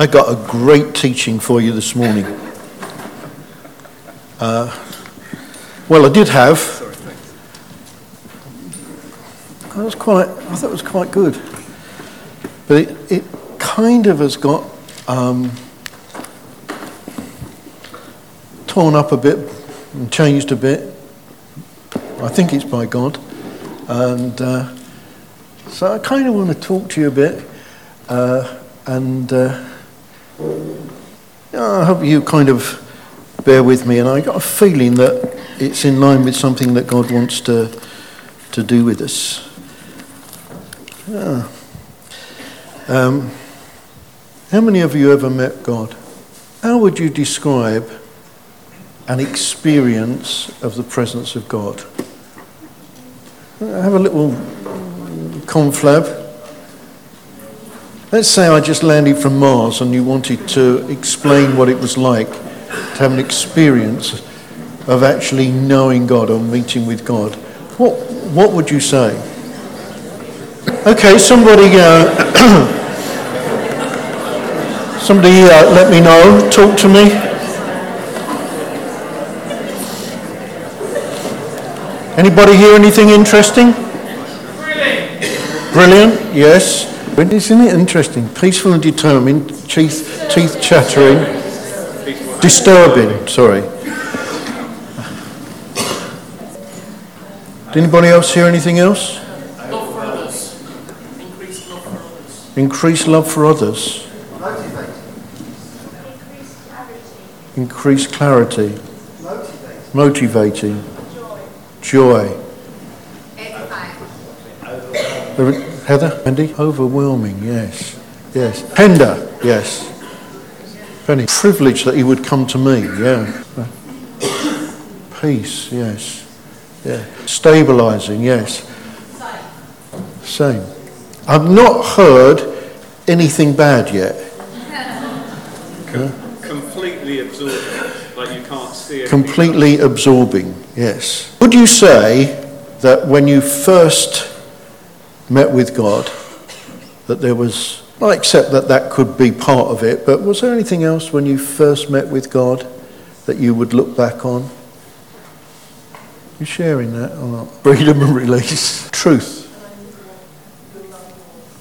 I got a great teaching for you this morning. Uh, well, I did have. I was quite. I thought it was quite good, but it, it kind of has got um, torn up a bit and changed a bit. I think it's by God, and uh, so I kind of want to talk to you a bit uh, and. I hope you kind of bear with me, and I got a feeling that it's in line with something that God wants to, to do with us. Um, how many of you ever met God? How would you describe an experience of the presence of God? Have a little conflab. Let's say I just landed from Mars and you wanted to explain what it was like to have an experience of actually knowing God or meeting with God. What, what would you say? Okay, somebody, uh, somebody uh, let me know, talk to me. Anybody hear anything interesting? Brilliant. Brilliant, yes. But isn't it interesting? Peaceful and determined, teeth, teeth chattering, disturbing, sorry. Did anybody else hear anything else? Love for others. Increased love for others. Increased love for others. Increased clarity. Motivating. Joy. Heather? Andy? Overwhelming, yes. Yes. Tender, yes. Penny. Privilege that he would come to me, yeah. Peace, yes. Yeah. Stabilizing, yes. Same. I've not heard anything bad yet. Completely absorbing, like you can't see it. Completely absorbing, yes. Would you say that when you first met with God, that there was, I accept that that could be part of it, but was there anything else when you first met with God that you would look back on? You sharing that or not? Freedom and release. Truth.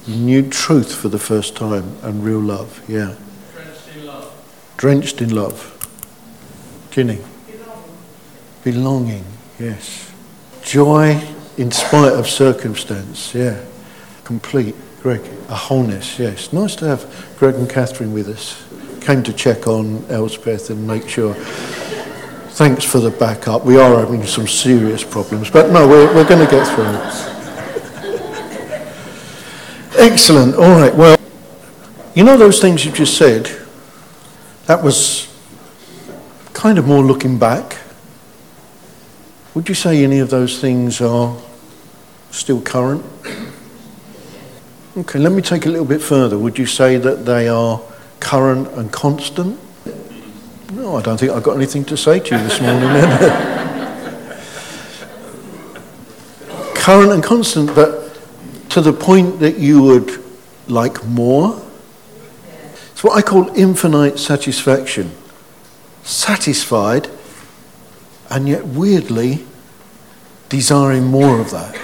You knew truth for the first time and real love, yeah. Drenched in love. Drenched in love. Ginny. Belonging, yes. Joy in spite of circumstance, yeah. Complete. Greg, a wholeness, yes. Nice to have Greg and Catherine with us. Came to check on Elspeth and make sure. Thanks for the backup. We are having some serious problems, but no, we're, we're going to get through it. Excellent. All right. Well, you know those things you just said? That was kind of more looking back. Would you say any of those things are still current? Okay, let me take a little bit further. Would you say that they are current and constant? No, I don't think I've got anything to say to you this morning current and constant, but to the point that you would like more? It's what I call infinite satisfaction. Satisfied and yet weirdly desiring more of that.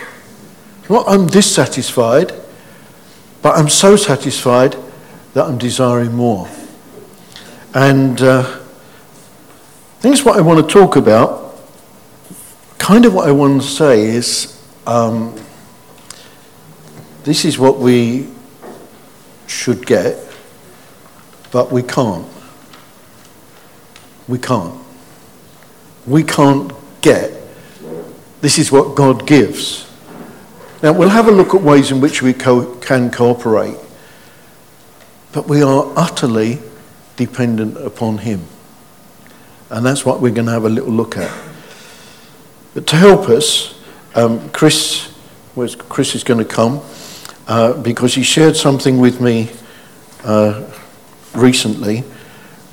Not I'm dissatisfied, but I'm so satisfied that I'm desiring more. And uh, this is what I want to talk about. Kind of what I want to say is um, this is what we should get, but we can't. We can't. We can't get. This is what God gives. Now, we'll have a look at ways in which we co- can cooperate, but we are utterly dependent upon Him. And that's what we're going to have a little look at. But to help us, um, Chris, Chris is going to come uh, because he shared something with me uh, recently,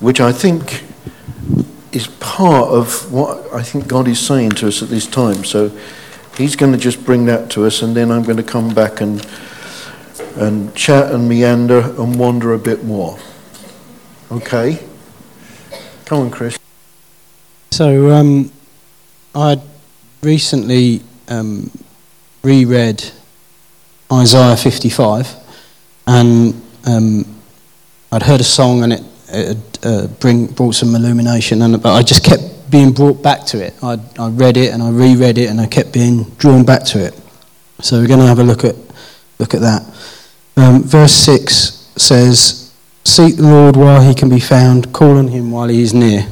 which I think is part of what I think God is saying to us at this time. So he's going to just bring that to us, and then I'm going to come back and and chat and meander and wander a bit more. Okay. Come on, Chris. So um, I recently um, reread Isaiah 55, and um, I'd heard a song, and it, it uh, bring, brought some illumination, and but I just kept being brought back to it. I, I read it and I reread it, and I kept being drawn back to it. So we're going to have a look at look at that. Um, verse six says, "Seek the Lord while he can be found; call on him while he is near."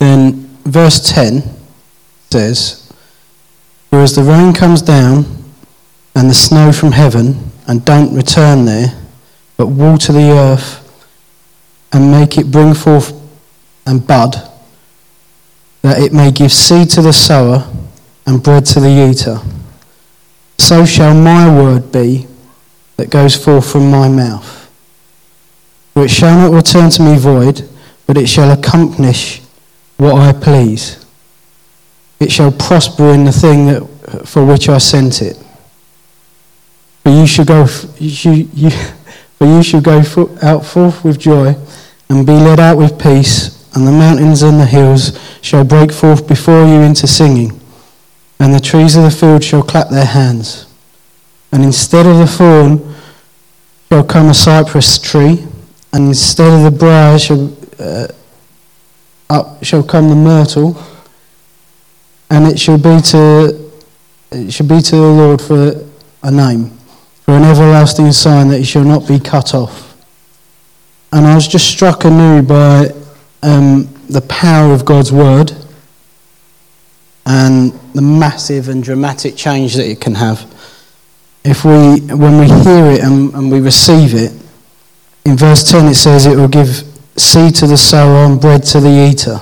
Then verse 10 says, For as the rain comes down and the snow from heaven and don't return there, but water the earth and make it bring forth and bud, that it may give seed to the sower and bread to the eater, so shall my word be that goes forth from my mouth. For it shall not return to me void, but it shall accomplish what I please. It shall prosper in the thing that, for which I sent it. For you shall go, you, you, for you shall go out forth with joy and be led out with peace, and the mountains and the hills shall break forth before you into singing, and the trees of the field shall clap their hands. And instead of the thorn shall come a cypress tree, and instead of the briar shall uh, up shall come the myrtle, and it shall be to it shall be to the Lord for a name, for an everlasting sign that he shall not be cut off. And I was just struck anew by um, the power of God's word and the massive and dramatic change that it can have. If we, when we hear it and, and we receive it, in verse 10 it says it will give seed to the sower and bread to the eater.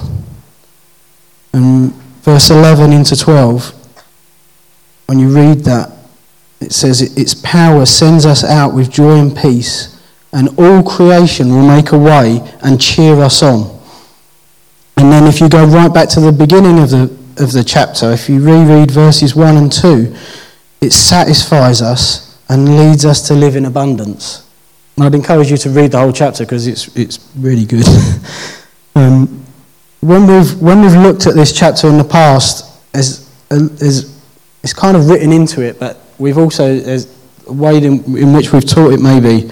And verse 11 into 12, when you read that, it says its power sends us out with joy and peace, and all creation will make a way and cheer us on. And then if you go right back to the beginning of the, of the chapter, if you reread verses 1 and 2, it satisfies us and leads us to live in abundance. And I'd encourage you to read the whole chapter because it's, it's really good. um, when, we've, when we've looked at this chapter in the past, as, as, it's kind of written into it, but we've also, as a way in, in which we've taught it maybe,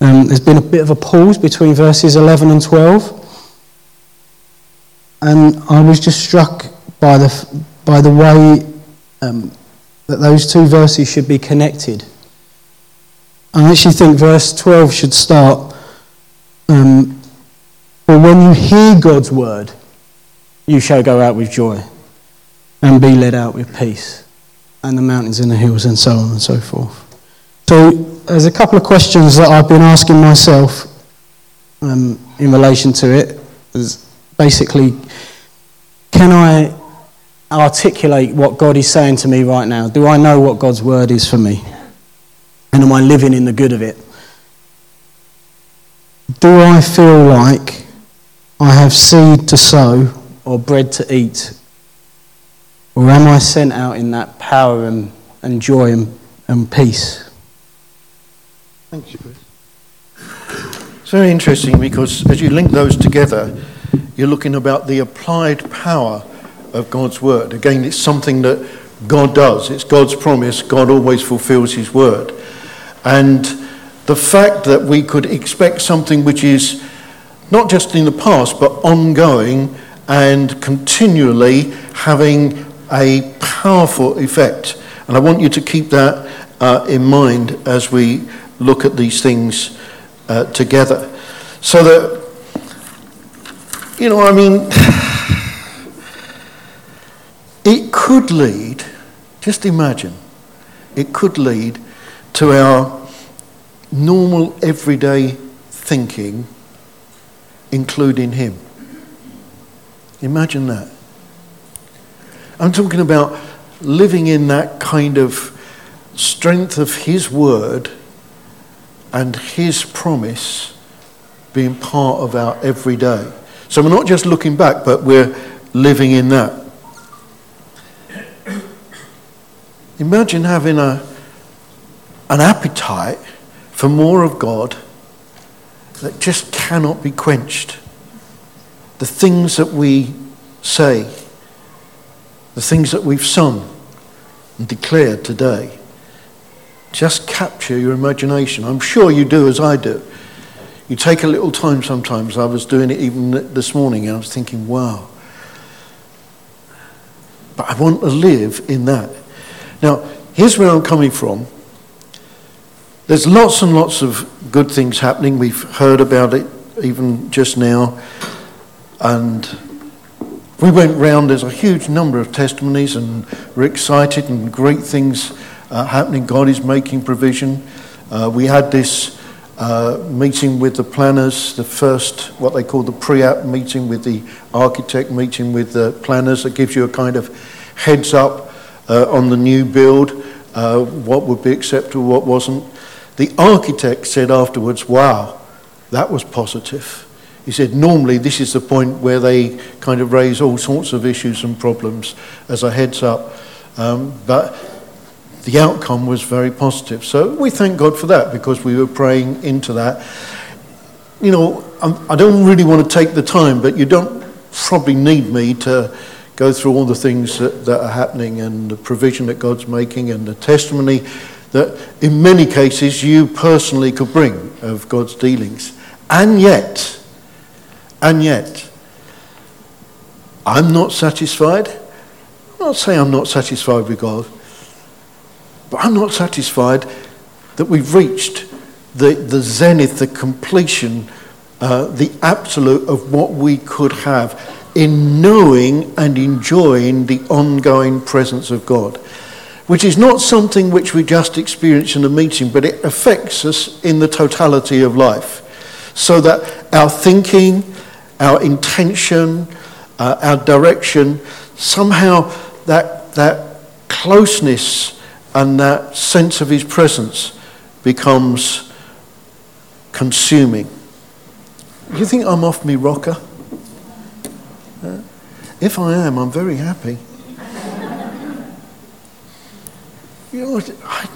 um, there's been a bit of a pause between verses 11 and 12. And I was just struck by the, by the way um, that those two verses should be connected. I actually think verse 12 should start um, For when you hear God's word, you shall go out with joy and be led out with peace, and the mountains and the hills, and so on and so forth. So, there's a couple of questions that I've been asking myself um, in relation to it. Is basically, can I articulate what God is saying to me right now? Do I know what God's word is for me? And am I living in the good of it? Do I feel like I have seed to sow or bread to eat? Or am I sent out in that power and, and joy and, and peace? Thanks, Chris. It's very interesting because as you link those together, you're looking about the applied power of God's word. Again, it's something that God does. It's God's promise. God always fulfills his word. And the fact that we could expect something which is not just in the past, but ongoing and continually having a powerful effect. And I want you to keep that uh, in mind as we look at these things uh, together. So that, you know, I mean, it could lead, just imagine, it could lead to our normal everyday thinking, including Him. Imagine that. I'm talking about living in that kind of strength of His Word and His promise being part of our everyday. So we're not just looking back, but we're living in that. Imagine having a an appetite for more of God that just cannot be quenched. The things that we say, the things that we've sung and declared today, just capture your imagination. I'm sure you do as I do. You take a little time sometimes. I was doing it even this morning and I was thinking, wow. But I want to live in that. Now, here's where I'm coming from. There's lots and lots of good things happening. We've heard about it even just now. And we went round, there's a huge number of testimonies, and we're excited and great things uh, happening. God is making provision. Uh, we had this uh, meeting with the planners, the first, what they call the pre app meeting with the architect, meeting with the planners that gives you a kind of heads up uh, on the new build, uh, what would be acceptable, what wasn't. The architect said afterwards, wow, that was positive. He said, normally this is the point where they kind of raise all sorts of issues and problems as a heads up. Um, but the outcome was very positive. So we thank God for that because we were praying into that. You know, I do not really want to take the time, but you don't probably need me to go through all the things that, that are happening and the provision that God's making and the testimony that in many cases you personally could bring of God's dealings. And yet, and yet, I'm not satisfied. I'm not saying I'm not satisfied with God. But I'm not satisfied that we've reached the, the zenith, the completion, uh, the absolute of what we could have in knowing and enjoying the ongoing presence of God, which is not something which we just experience in a meeting, but it affects us in the totality of life. So that our thinking, our intention, uh, our direction, somehow that, that closeness and that sense of his presence becomes consuming. You think I'm off me rocker? If I am, I'm very happy. you know? I,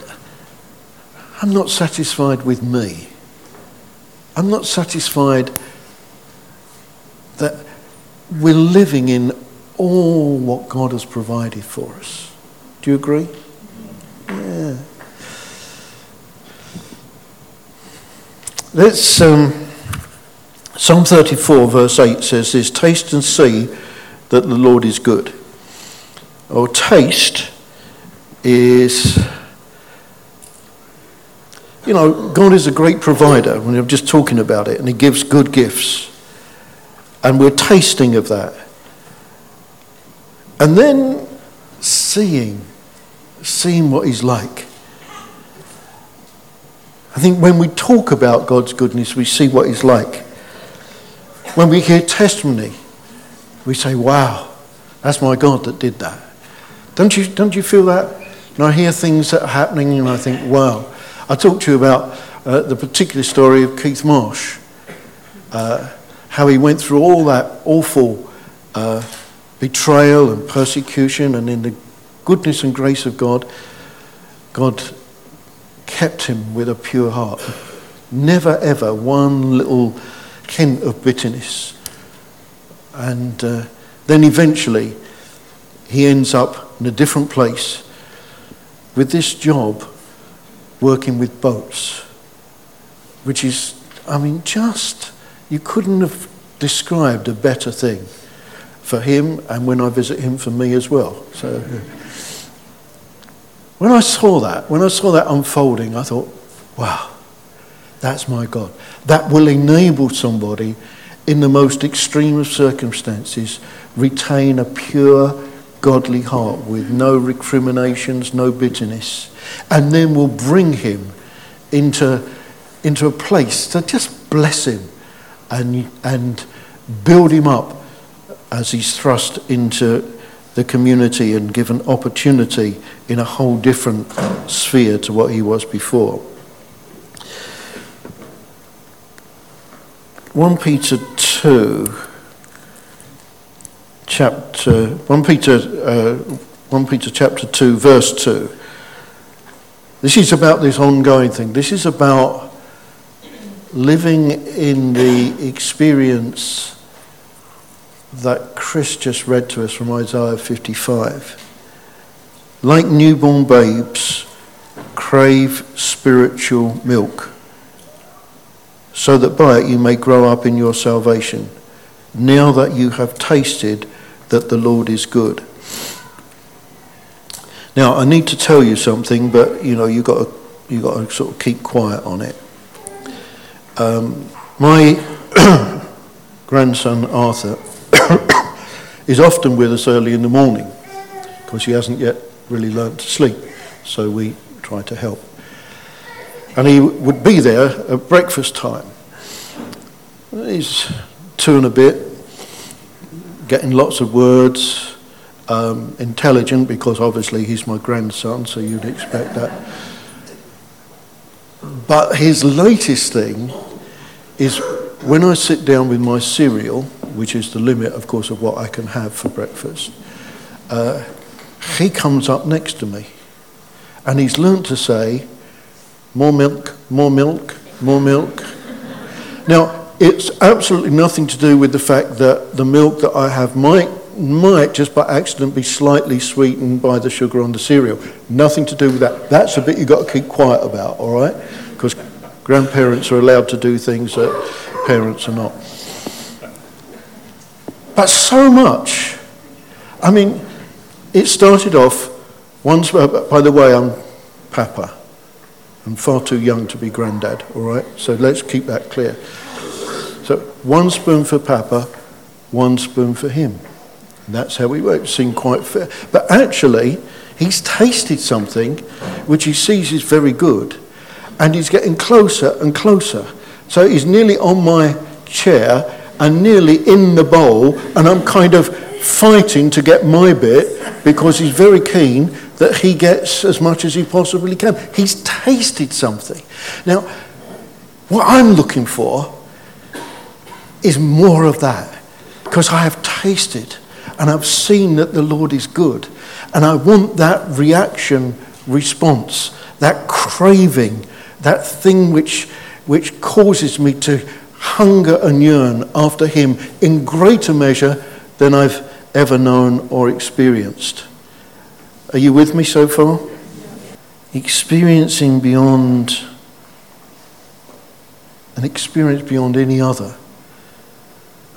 I'm not satisfied with me. I'm not satisfied that we're living in all what God has provided for us. Do you agree? Let's, um, Psalm 34, verse 8 says this Taste and see that the Lord is good. Or taste is, you know, God is a great provider. When I'm just talking about it, and He gives good gifts. And we're tasting of that. And then seeing seeing what He's like. I think when we talk about God's goodness, we see what He's like. When we hear testimony, we say, wow, that's my God that did that. Don't you, don't you feel that? And I hear things that are happening and I think, wow. I talked to you about uh, the particular story of Keith Marsh, uh, how he went through all that awful uh, betrayal and persecution, and in the goodness and grace of God, God kept him with a pure heart. Never ever one little hint of bitterness. And uh, then eventually he ends up in a different place with this job working with boats, which is, I mean, just, you couldn't have described a better thing for him and when I visit him for me as well. So. When I saw that, when I saw that unfolding, I thought, wow, that's my God. That will enable somebody in the most extreme of circumstances retain a pure, godly heart with no recriminations, no bitterness, and then will bring him into, into a place to just bless him and, and build him up as he's thrust into the community and given opportunity in a whole different sphere to what he was before. 1 Peter 2, chapter 1 Peter uh, 1 Peter chapter 2 verse 2. This is about this ongoing thing. This is about living in the experience that Chris just read to us from Isaiah 55. Like newborn babes, crave spiritual milk, so that by it you may grow up in your salvation, now that you have tasted that the Lord is good. Now, I need to tell you something, but you know, you've got to, you've got to sort of keep quiet on it. Um, my grandson Arthur is often with us early in the morning because he hasn't yet really learnt to sleep, so we try to help. And he would be there at breakfast time. He's two and a bit, getting lots of words, um, intelligent because obviously he's my grandson, so you'd expect that. But his latest thing is when I sit down with my cereal, which is the limit, of course, of what I can have for breakfast, uh, he comes up next to me and he's learnt to say, more milk, more milk, more milk. Now, it's absolutely nothing to do with the fact that the milk that I have might, might just by accident be slightly sweetened by the sugar on the cereal. Nothing to do with that. That's a bit you've got to keep quiet about, all right? Because grandparents are allowed to do things that parents are not. But so much. I mean, it started off, once, uh, by the way, I'm Papa. I'm far too young to be granddad, all right? So let's keep that clear. So one spoon for Papa, one spoon for him. And that's how we work. It seemed quite fair. But actually, he's tasted something which he sees is very good, and he's getting closer and closer. So he's nearly on my chair and nearly in the bowl, and I'm kind of fighting to get my bit because he's very keen that he gets as much as he possibly can. He's tasted something. Now, what I'm looking for is more of that because I have tasted and I've seen that the Lord is good. And I want that reaction response, that craving, that thing which, which causes me to hunger and yearn after Him in greater measure than I've ever known or experienced. Are you with me so far? Experiencing beyond an experience beyond any other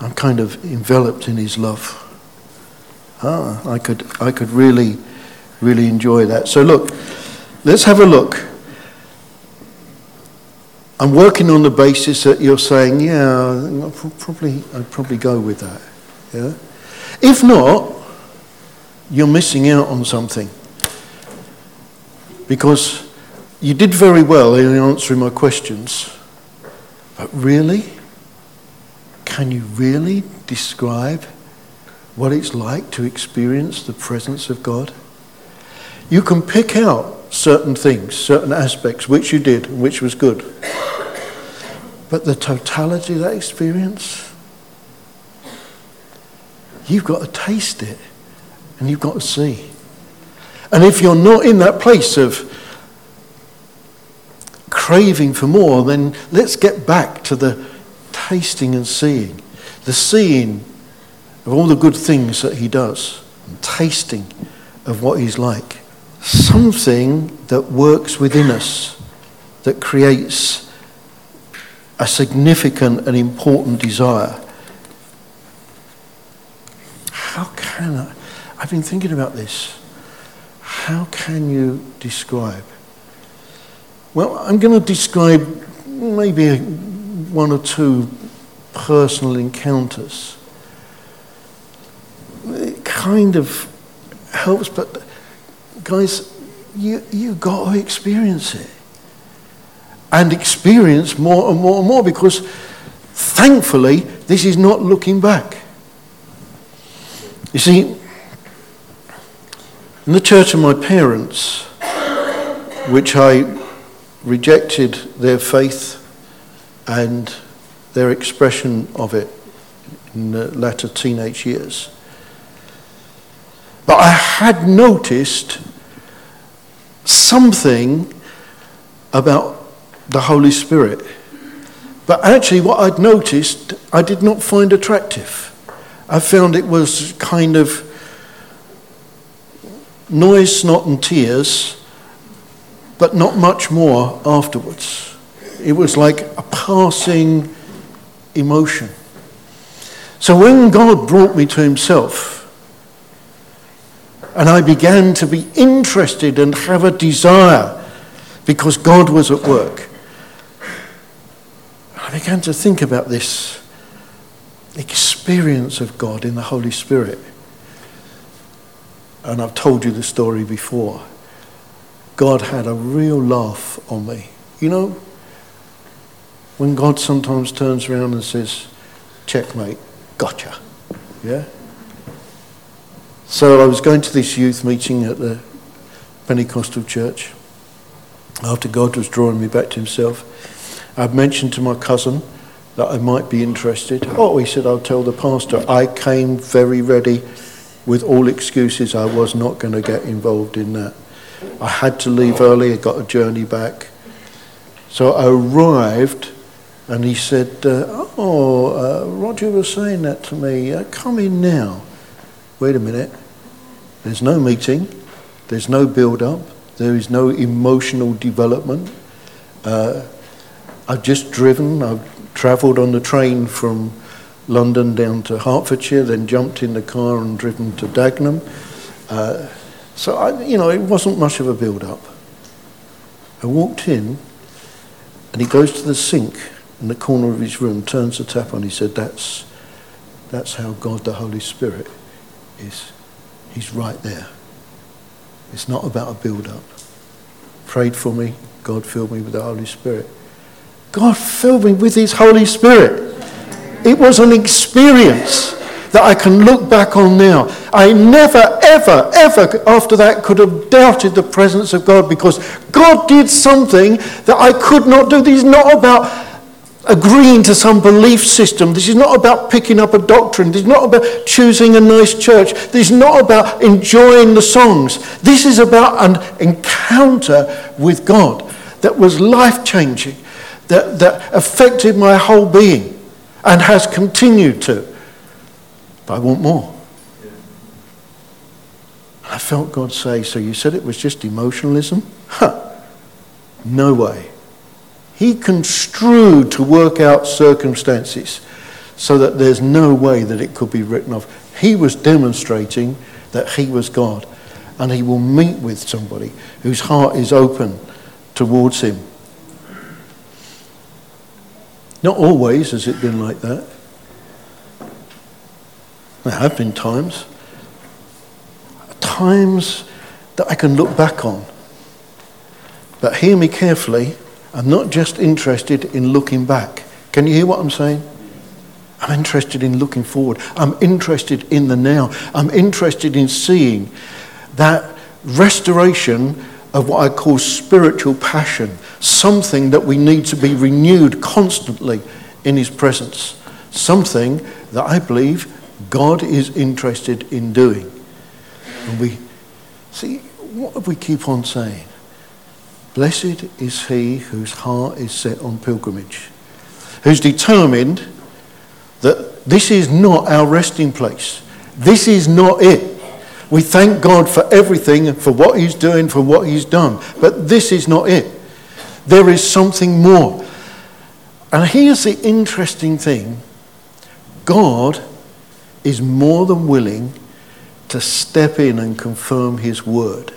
I'm kind of enveloped in his love. Ah, I could, I could really, really enjoy that. So look, let's have a look. I'm working on the basis that you're saying, yeah, I'd probably, I'd probably go with that. Yeah? If not, you're missing out on something. Because you did very well in answering my questions. But really? Can you really describe what it's like to experience the presence of God? You can pick out certain things, certain aspects, which you did, which was good. But the totality of that experience, you've got to taste it and you've got to see. And if you're not in that place of craving for more, then let's get back to the tasting and seeing. The seeing of all the good things that he does, and tasting of what he's like. Something that works within us, that creates a significant and important desire. How can I? I've been thinking about this. How can you describe? Well, I'm going to describe maybe one or two personal encounters. It kind of helps, but guys, you, you've got to experience it. And experience more and more and more because thankfully, this is not looking back. You see, in the church of my parents, which I rejected their faith and their expression of it in the latter teenage years. But I had noticed something about the Holy Spirit. But actually, what I'd noticed, I did not find attractive. I found it was kind of noise, snot, and tears, but not much more afterwards. It was like a passing emotion. So when God brought me to Himself, and I began to be interested and have a desire because God was at work, I began to think about this experience of God in the Holy Spirit. And I've told you the story before. God had a real laugh on me. You know, when God sometimes turns around and says, checkmate, gotcha. Yeah? So I was going to this youth meeting at the Pentecostal church after God was drawing me back to himself. I'd mentioned to my cousin that I might be interested. Oh, he said, I'll tell the pastor. I came very ready with all excuses. I was not going to get involved in that. I had to leave early. I got a journey back. So I arrived and he said, uh, Oh, uh, Roger was saying that to me. Uh, come in now. Wait a minute. There's no meeting, there's no build up, there is no emotional development. I've just driven, I've travelled on the train from London down to Hertfordshire, then jumped in the car and driven to Dagenham. Uh, so, I, you know, it wasn't much of a build up. I walked in, and he goes to the sink in the corner of his room, turns the tap on. He said, That's, that's how God the Holy Spirit is. He's right there. It's not about a build up. Prayed for me, God filled me with the Holy Spirit. God filled me with His Holy Spirit. It was an experience that I can look back on now. I never, ever, ever after that could have doubted the presence of God because God did something that I could not do. This is not about agreeing to some belief system. This is not about picking up a doctrine. This is not about choosing a nice church. This is not about enjoying the songs. This is about an encounter with God that was life changing, that, that affected my whole being and has continued to. But I want more. I felt God say, So you said it was just emotionalism? Huh. No way. He construed to work out circumstances so that there's no way that it could be written off. He was demonstrating that he was God. And he will meet with somebody whose heart is open towards him. Not always has it been like that. There have been times. Times that I can look back on. But hear me carefully. I'm not just interested in looking back. Can you hear what I'm saying? I'm interested in looking forward. I'm interested in the now. I'm interested in seeing that restoration of what I call spiritual passion, something that we need to be renewed constantly in His presence, something that I believe God is interested in doing. And we see, what we keep on saying? Blessed is he whose heart is set on pilgrimage, who's determined that this is not our resting place. This is not it. We thank God for everything, for what He's doing, for what He's done. But this is not it. There is something more. And here's the interesting thing God is more than willing to step in and confirm His word.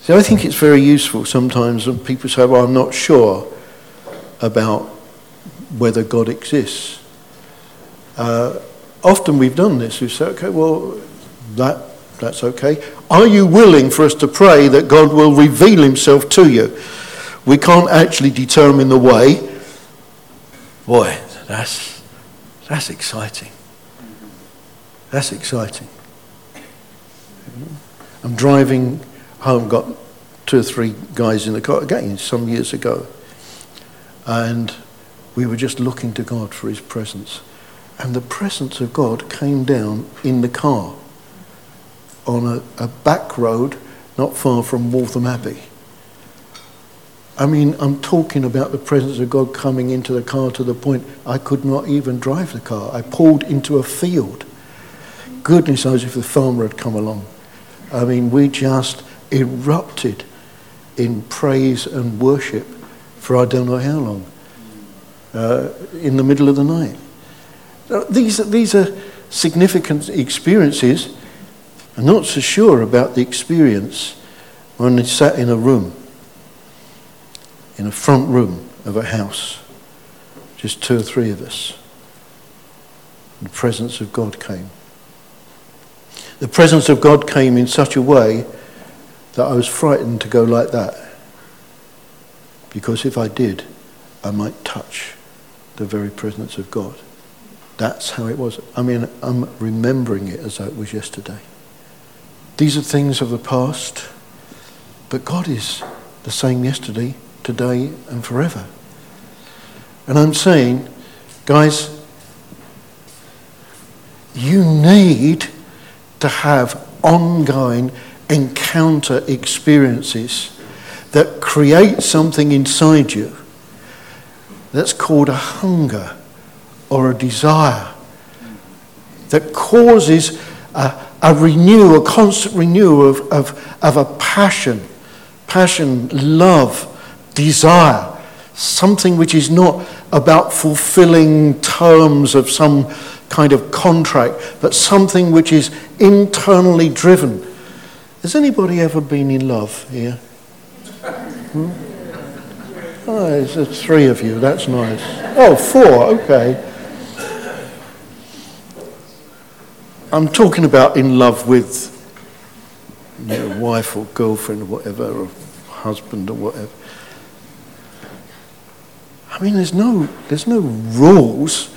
See, I think it's very useful sometimes when people say, Well, I'm not sure about whether God exists. Uh, often we've done this. We've said, Okay, well, that, that's okay. Are you willing for us to pray that God will reveal himself to you? We can't actually determine the way. Boy, that's, that's exciting. That's exciting. I'm driving home, got two or three guys in the car again some years ago. And we were just looking to God for his presence. And the presence of God came down in the car on a, a back road not far from Waltham Abbey. I mean, I'm talking about the presence of God coming into the car to the point I could not even drive the car. I pulled into a field. Goodness knows if the farmer had come along. I mean, we just erupted in praise and worship for I don't know how long uh, in the middle of the night. These, these are significant experiences. I'm not so sure about the experience when they sat in a room, in a front room of a house, just two or three of us. The presence of God came. The presence of God came in such a way that I was frightened to go like that. Because if I did, I might touch the very presence of God. That's how it was. I mean, I'm remembering it as though it was yesterday. These are things of the past, but God is the same yesterday, today, and forever. And I'm saying, guys, you need to have ongoing encounter experiences that create something inside you that's called a hunger or a desire that causes a, a renew, a constant renewal of, of, of a passion, passion, love, desire, something which is not about fulfilling terms of some kind of contract, but something which is internally driven. Has anybody ever been in love here? Hmm? Oh, there's three of you. That's nice. Oh, four. Okay. I'm talking about in love with you know, wife or girlfriend or whatever, or husband or whatever. I mean, there's no, there's no rules.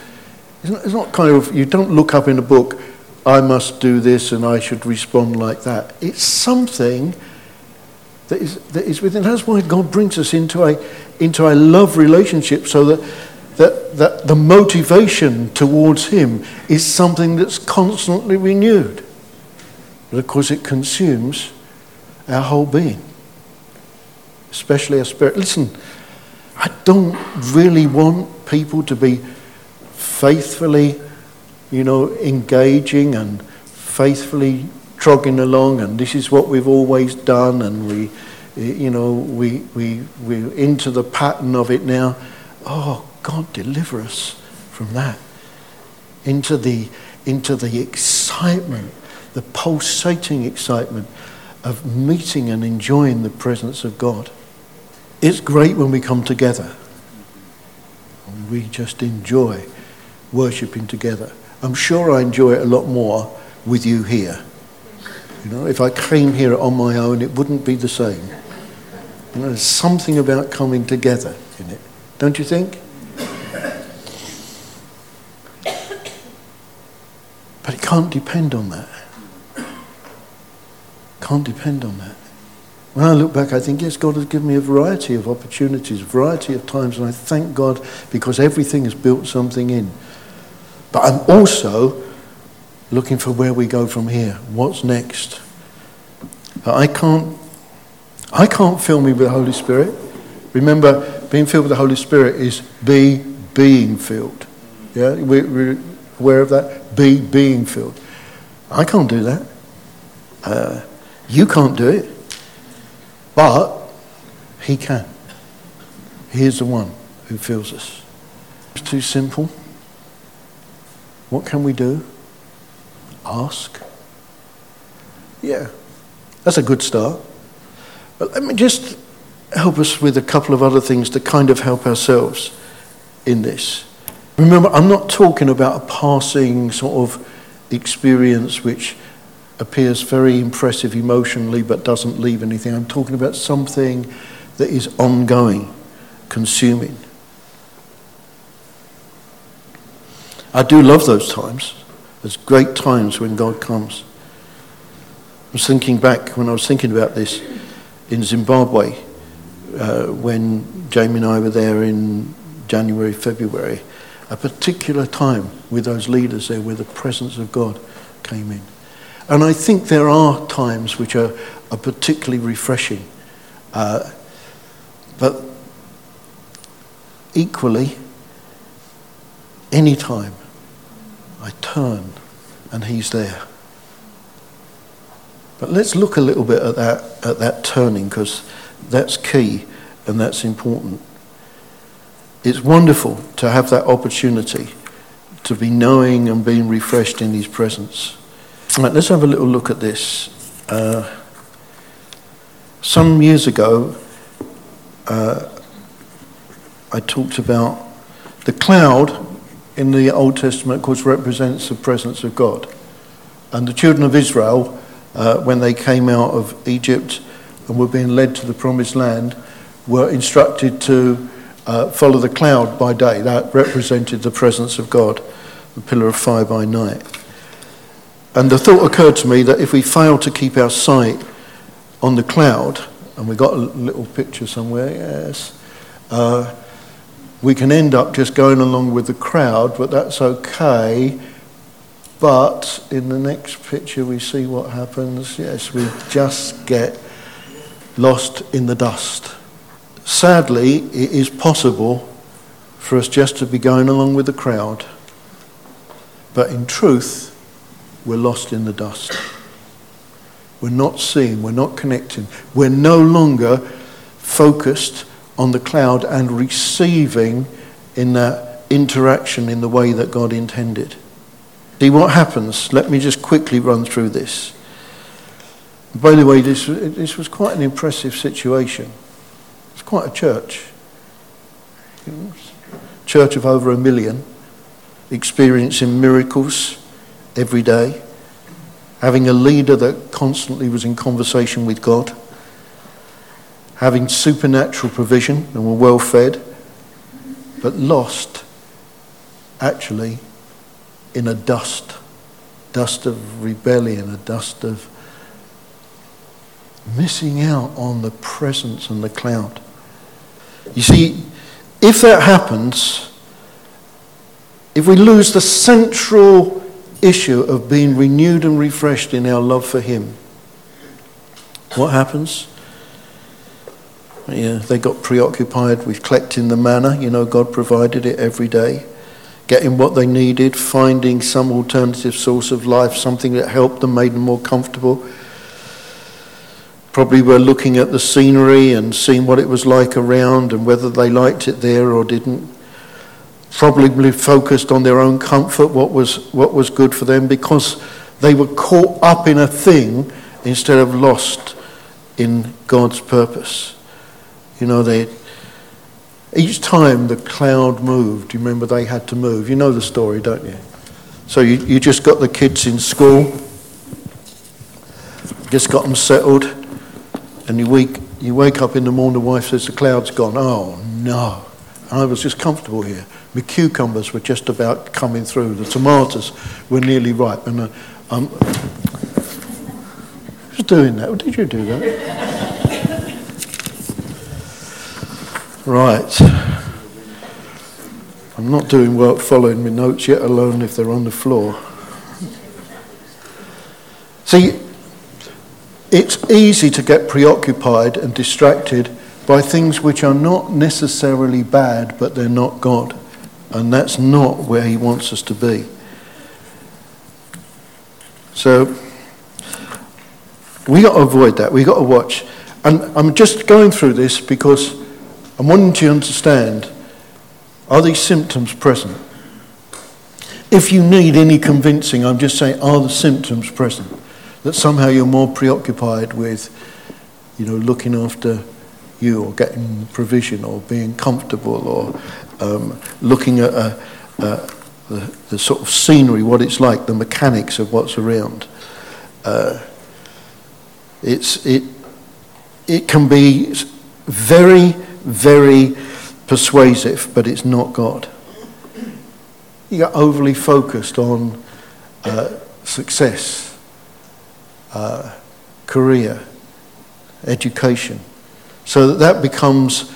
It's not, it's not kind of, you don't look up in a book, I must do this and I should respond like that. It's something that is, that is within. That's why God brings us into a, into a love relationship so that, that, that the motivation towards Him is something that's constantly renewed. Course, it consumes our whole being, especially our spirit. Listen, I don't really want people to be faithfully, you know, engaging and faithfully trogging along, and this is what we've always done, and we, you know, we, we, we're into the pattern of it now. Oh, God, deliver us from that. Into the, into the excitement, the pulsating excitement of meeting and enjoying the presence of God. It's great when we come together. We just enjoy worshipping together. I'm sure I enjoy it a lot more with you here. You know, if I came here on my own, it wouldn't be the same. You know, there's something about coming together in it, don't you think? But it can't depend on that. Can't depend on that. When I look back, I think, yes, God has given me a variety of opportunities, a variety of times, and I thank God because everything has built something in. But I'm also looking for where we go from here. What's next? But I can't, I can't fill me with the Holy Spirit. Remember, being filled with the Holy Spirit is be being filled. Yeah, we, we're aware of that? Be being filled. I can't do that. Uh, you can't do it. But He can. He is the one who fills us. It's too simple. What can we do? ask. Yeah, that's a good start. But let me just help us with a couple of other things to kind of help ourselves in this. Remember, I'm not talking about a passing sort of experience which appears very impressive emotionally but doesn't leave anything. I'm talking about something that is ongoing, consuming. I do love those times. There's great times when God comes. I was thinking back when I was thinking about this in Zimbabwe uh, when Jamie and I were there in January, February, a particular time with those leaders there where the presence of God came in. And I think there are times which are, are particularly refreshing. Uh, but equally, any time I turn and He's there. But let's look a little bit at that, at that turning because that's key and that's important. It's wonderful to have that opportunity to be knowing and being refreshed in His presence. Let's have a little look at this. Uh, some years ago, uh, I talked about the cloud in the Old Testament, of course, represents the presence of God. And the children of Israel, uh, when they came out of Egypt and were being led to the promised land, were instructed to uh, follow the cloud by day. That represented the presence of God, the pillar of fire by night. And the thought occurred to me that if we fail to keep our sight on the cloud, and we got a little picture somewhere, yes, uh, we can end up just going along with the crowd, but that's okay. But in the next picture, we see what happens. Yes, we just get lost in the dust. Sadly, it is possible for us just to be going along with the crowd, but in truth, we're lost in the dust. We're not seeing, we're not connecting, we're no longer focused on the cloud and receiving in that interaction in the way that God intended. See what happens? Let me just quickly run through this. By the way, this, this was quite an impressive situation. Quite a church. Church of over a million, experiencing miracles every day, having a leader that constantly was in conversation with God, having supernatural provision and were well fed, but lost actually in a dust, dust of rebellion, a dust of missing out on the presence and the cloud. You see, if that happens, if we lose the central issue of being renewed and refreshed in our love for Him, what happens? Yeah, they got preoccupied with collecting the manna. You know, God provided it every day. Getting what they needed, finding some alternative source of life, something that helped them, made them more comfortable. Probably were looking at the scenery and seeing what it was like around and whether they liked it there or didn't. Probably focused on their own comfort, what was, what was good for them, because they were caught up in a thing instead of lost in God's purpose. You know, they, each time the cloud moved, you remember they had to move. You know the story, don't you? So you, you just got the kids in school, just got them settled, and you wake, you wake up in the morning, the wife says, The cloud's gone. Oh, no. And I was just comfortable here. My cucumbers were just about coming through. The tomatoes were nearly ripe. And uh, um, who's doing that? Did you do that? Right. I'm not doing work following my notes yet alone if they're on the floor. See, it's easy to get preoccupied and distracted by things which are not necessarily bad, but they're not God. And that's not where He wants us to be. So, we got to avoid that. We got to watch. And I'm just going through this because I'm wanting to understand are these symptoms present? If you need any convincing, I'm just saying, are the symptoms present? That somehow you're more preoccupied with, you know, looking after you or getting provision or being comfortable or um, looking at a, a, the, the, sort of scenery, what it's like, the mechanics of what's around. Uh, it's, it, it can be very very persuasive, but it's not God. You get overly focused on uh, success, uh, career, education, so that that becomes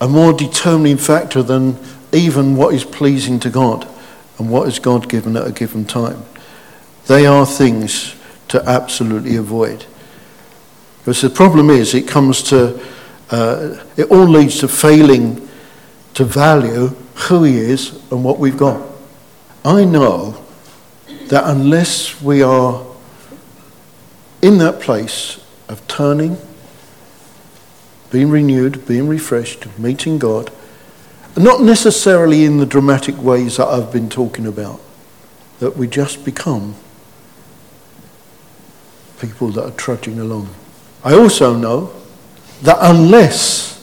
a more determining factor than even what is pleasing to God and what is God given at a given time. They are things to absolutely avoid. Because the problem is, it comes to uh, it all leads to failing to value who He is and what we've got. I know that unless we are in that place of turning, being renewed, being refreshed, meeting God, not necessarily in the dramatic ways that I've been talking about, that we just become people that are trudging along. I also know that unless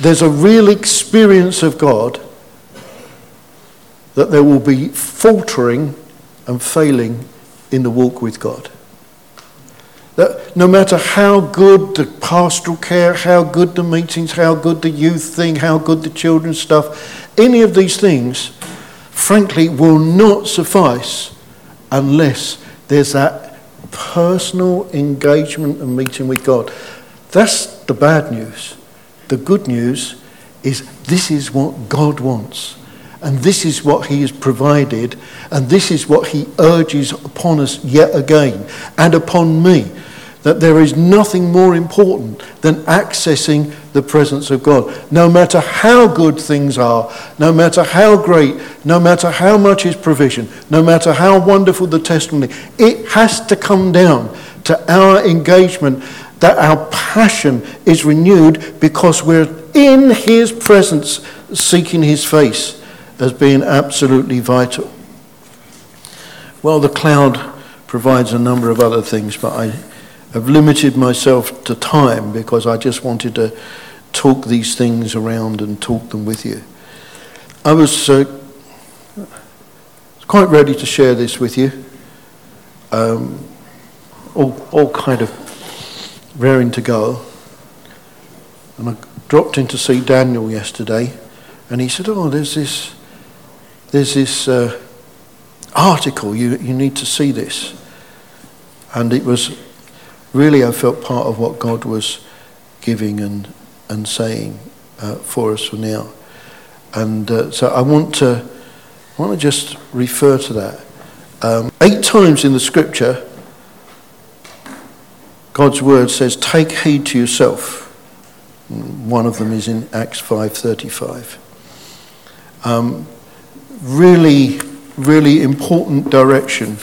there's a real experience of God, that there will be faltering and failing in the walk with God. That no matter how good the pastoral care, how good the meetings, how good the youth thing, how good the children's stuff, any of these things, frankly, will not suffice unless there's that personal engagement and meeting with God. That's the bad news. The good news is this is what God wants. And this is what he has provided, and this is what he urges upon us yet again, and upon me that there is nothing more important than accessing the presence of God. No matter how good things are, no matter how great, no matter how much is provision, no matter how wonderful the testimony, it has to come down to our engagement that our passion is renewed because we're in His presence seeking His face as being absolutely vital. Well, the cloud provides a number of other things, but I have limited myself to time because I just wanted to talk these things around and talk them with you. I was uh, quite ready to share this with you. Um, all, all kind of raring to go. And I dropped in to see Daniel yesterday, and he said, "Oh, there's this, there's this uh, article. You you need to see this." And it was really, I felt part of what God was giving and, and saying uh, for us for now. And uh, so I want to, I want to just refer to that. Um, eight times in the scripture, God's word says, "Take heed to yourself." One of them is in Acts five thirty-five. Um, really, really important direction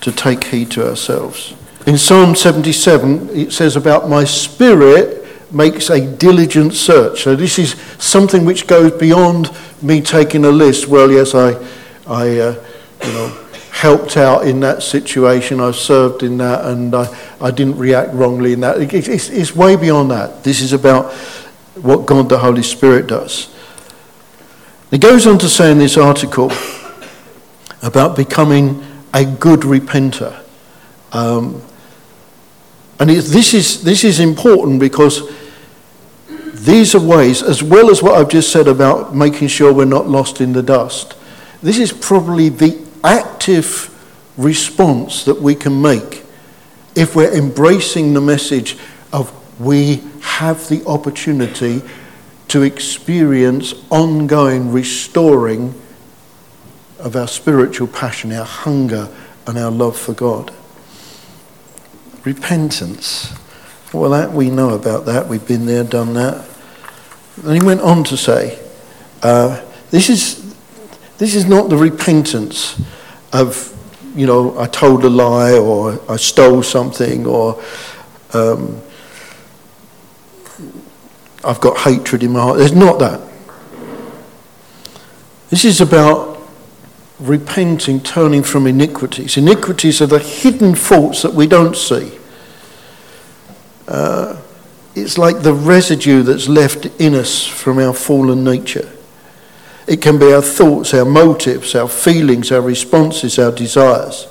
to take heed to ourselves. In Psalm 77, it says about my spirit makes a diligent search. So this is something which goes beyond me taking a list. Well, yes, I, I, uh, you know, helped out in that situation. I served in that, and I, I didn't react wrongly in that. It, it's, it's way beyond that. This is about what God the Holy Spirit does. It goes on to say in this article about becoming a good repenter. Um, and this is, this is important because these are ways, as well as what I've just said about making sure we're not lost in the dust, this is probably the active response that we can make if we're embracing the message of we have the opportunity to experience ongoing restoring of our spiritual passion, our hunger, and our love for God repentance. Well, that we know about that. We've been there, done that. And he went on to say, uh, this, is, this is not the repentance of, you know, I told a lie or I stole something or um, I've got hatred in my heart. There's not that. This is about repenting, turning from iniquities. Iniquities are the hidden faults that we don't see. Uh, it's like the residue that's left in us from our fallen nature. It can be our thoughts, our motives, our feelings, our responses, our desires.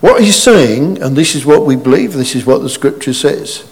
What he's saying, and this is what we believe, this is what the scripture says,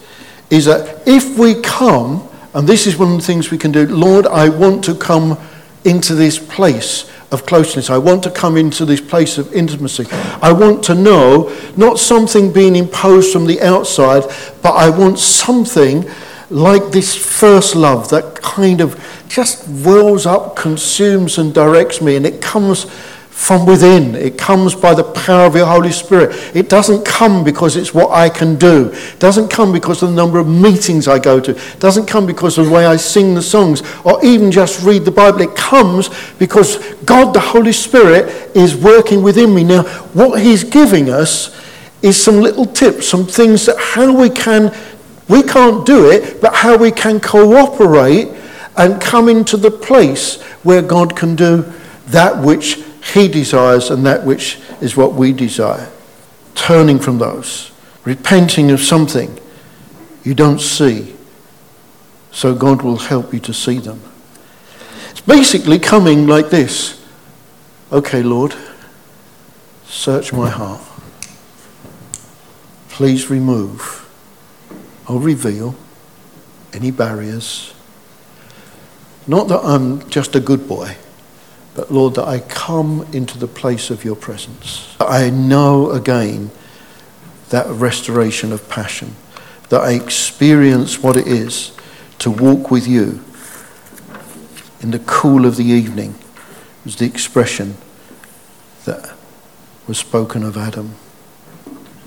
is that if we come, and this is one of the things we can do, Lord, I want to come into this place of closeness. I want to come into this place of intimacy. I want to know not something being imposed from the outside, but I want something like this first love that kind of just wells up, consumes, and directs me, and it comes from within. It comes by the power of your Holy Spirit. It doesn't come because it's what I can do. It doesn't come because of the number of meetings I go to. It doesn't come because of the way I sing the songs or even just read the Bible. It comes because God, the Holy Spirit, is working within me. Now, what He's giving us is some little tips, some things that how we can, we can't do it, but how we can cooperate and come into the place where God can do that which he desires and that which is what we desire. Turning from those, repenting of something you don't see, so God will help you to see them. It's basically coming like this Okay, Lord, search my heart. Please remove or reveal any barriers. Not that I'm just a good boy but Lord, that I come into the place of your presence. I know again that restoration of passion, that I experience what it is to walk with you in the cool of the evening, was the expression that was spoken of Adam.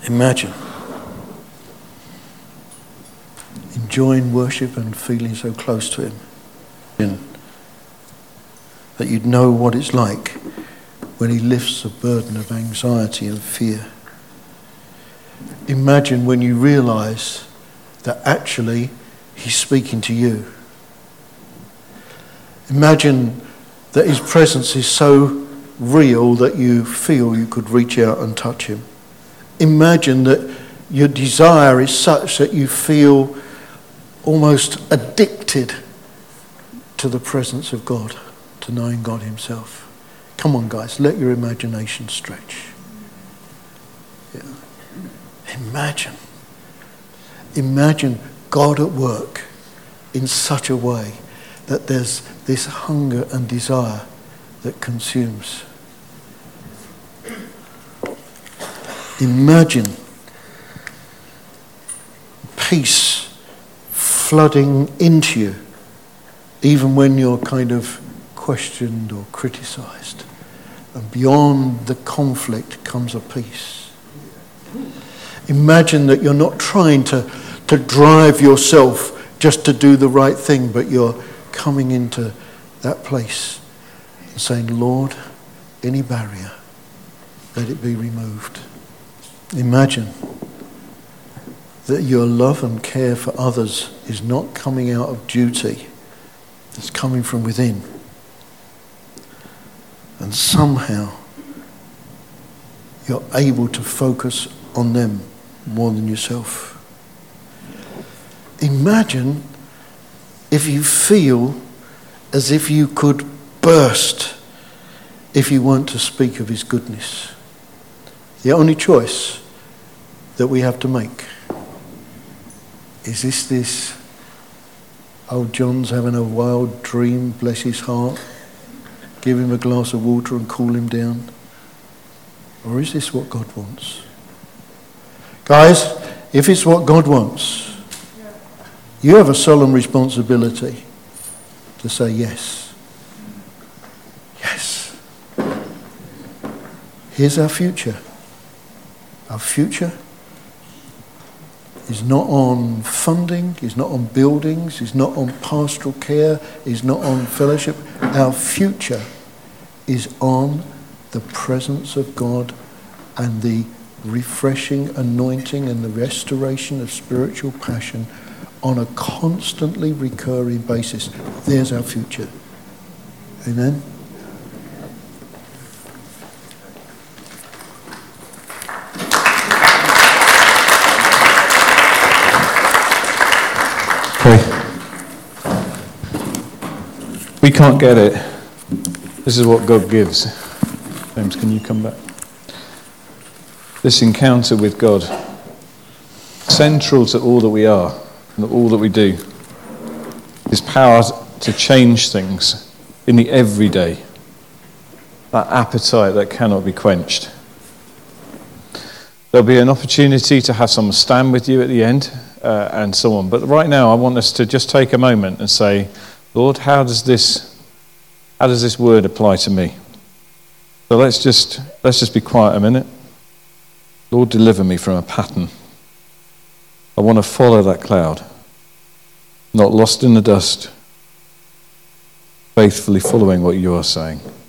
Imagine enjoying worship and feeling so close to him that you'd know what it's like when He lifts the burden of anxiety and fear. Imagine when you realize that actually He's speaking to you. Imagine that His presence is so real that you feel you could reach out and touch Him. Imagine that your desire is such that you feel almost addicted to the presence of God to knowing God Himself. Come on, guys, let your imagination stretch. Yeah. Imagine. Imagine God at work in such a way that there's this hunger and desire that consumes. Imagine peace flooding into you, even when you're kind of questioned or criticized. And beyond the conflict comes a peace. Imagine that you're not trying to, to drive yourself just to do the right thing, but you're coming into that place and saying, Lord, any barrier, let it be removed. Imagine that your love and care for others is not coming out of duty, it's coming from within and somehow you're able to focus on them more than yourself. Imagine if you feel as if you could burst if you weren't to speak of his goodness. The only choice that we have to make is this this old John's having a wild dream, bless his heart give him a glass of water and cool him down? Or is this what God wants? Guys, if it's what God wants, you have a solemn responsibility to say yes. Yes. Here's our future. Our future is not on funding, is not on buildings, is not on pastoral care, is not on fellowship. Our future is on the presence of God and the refreshing anointing and the restoration of spiritual passion on a constantly recurring basis. There's our future. Amen. We can't get it. This is what God gives. James, can you come back? This encounter with God, central to all that we are and all that we do, is power to change things in the everyday. That appetite that cannot be quenched. There'll be an opportunity to have someone stand with you at the end uh, and so on. But right now, I want us to just take a moment and say, Lord, how does this how does this word apply to me? So let's just let's just be quiet a minute. Lord, deliver me from a pattern. I want to follow that cloud, not lost in the dust, faithfully following what you are saying.